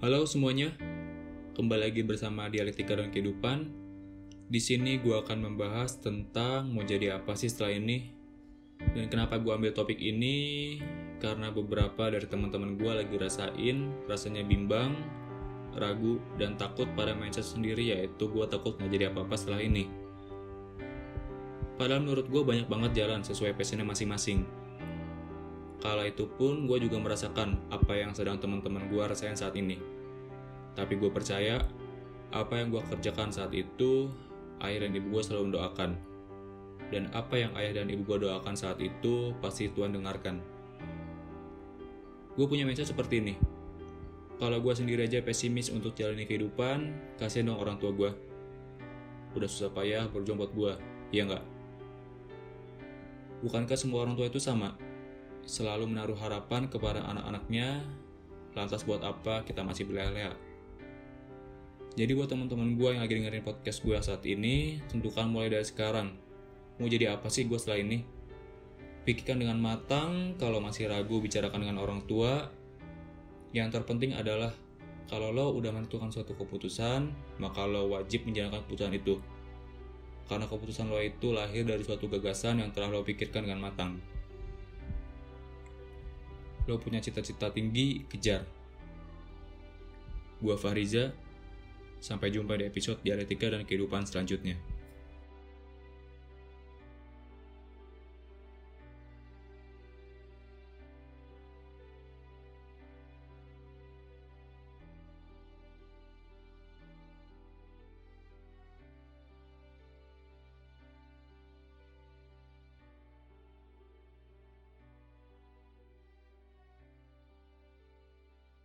Halo semuanya, kembali lagi bersama Dialektika dan Kehidupan. Di sini gue akan membahas tentang mau jadi apa sih setelah ini. Dan kenapa gue ambil topik ini? Karena beberapa dari teman-teman gue lagi rasain rasanya bimbang, ragu, dan takut pada mindset sendiri yaitu gue takut nggak jadi apa-apa setelah ini. Padahal menurut gue banyak banget jalan sesuai passionnya masing-masing. Kala itu pun gue juga merasakan apa yang sedang teman-teman gue rasain saat ini. Tapi gue percaya apa yang gue kerjakan saat itu ayah dan ibu gue selalu mendoakan. Dan apa yang ayah dan ibu gue doakan saat itu pasti Tuhan dengarkan. Gue punya mindset seperti ini. Kalau gue sendiri aja pesimis untuk jalani kehidupan, kasihan dong orang tua gue. Udah susah payah berjuang buat gue, iya nggak? Bukankah semua orang tua itu sama? selalu menaruh harapan kepada anak-anaknya, lantas buat apa kita masih berleha-leha? Jadi buat teman-teman gue yang lagi dengerin podcast gue saat ini, tentukan mulai dari sekarang. Mau jadi apa sih gue setelah ini? Pikirkan dengan matang, kalau masih ragu bicarakan dengan orang tua. Yang terpenting adalah, kalau lo udah menentukan suatu keputusan, maka lo wajib menjalankan keputusan itu. Karena keputusan lo itu lahir dari suatu gagasan yang telah lo pikirkan dengan matang lo punya cita-cita tinggi, kejar. Gua Fahriza, sampai jumpa di episode dialektika dan kehidupan selanjutnya.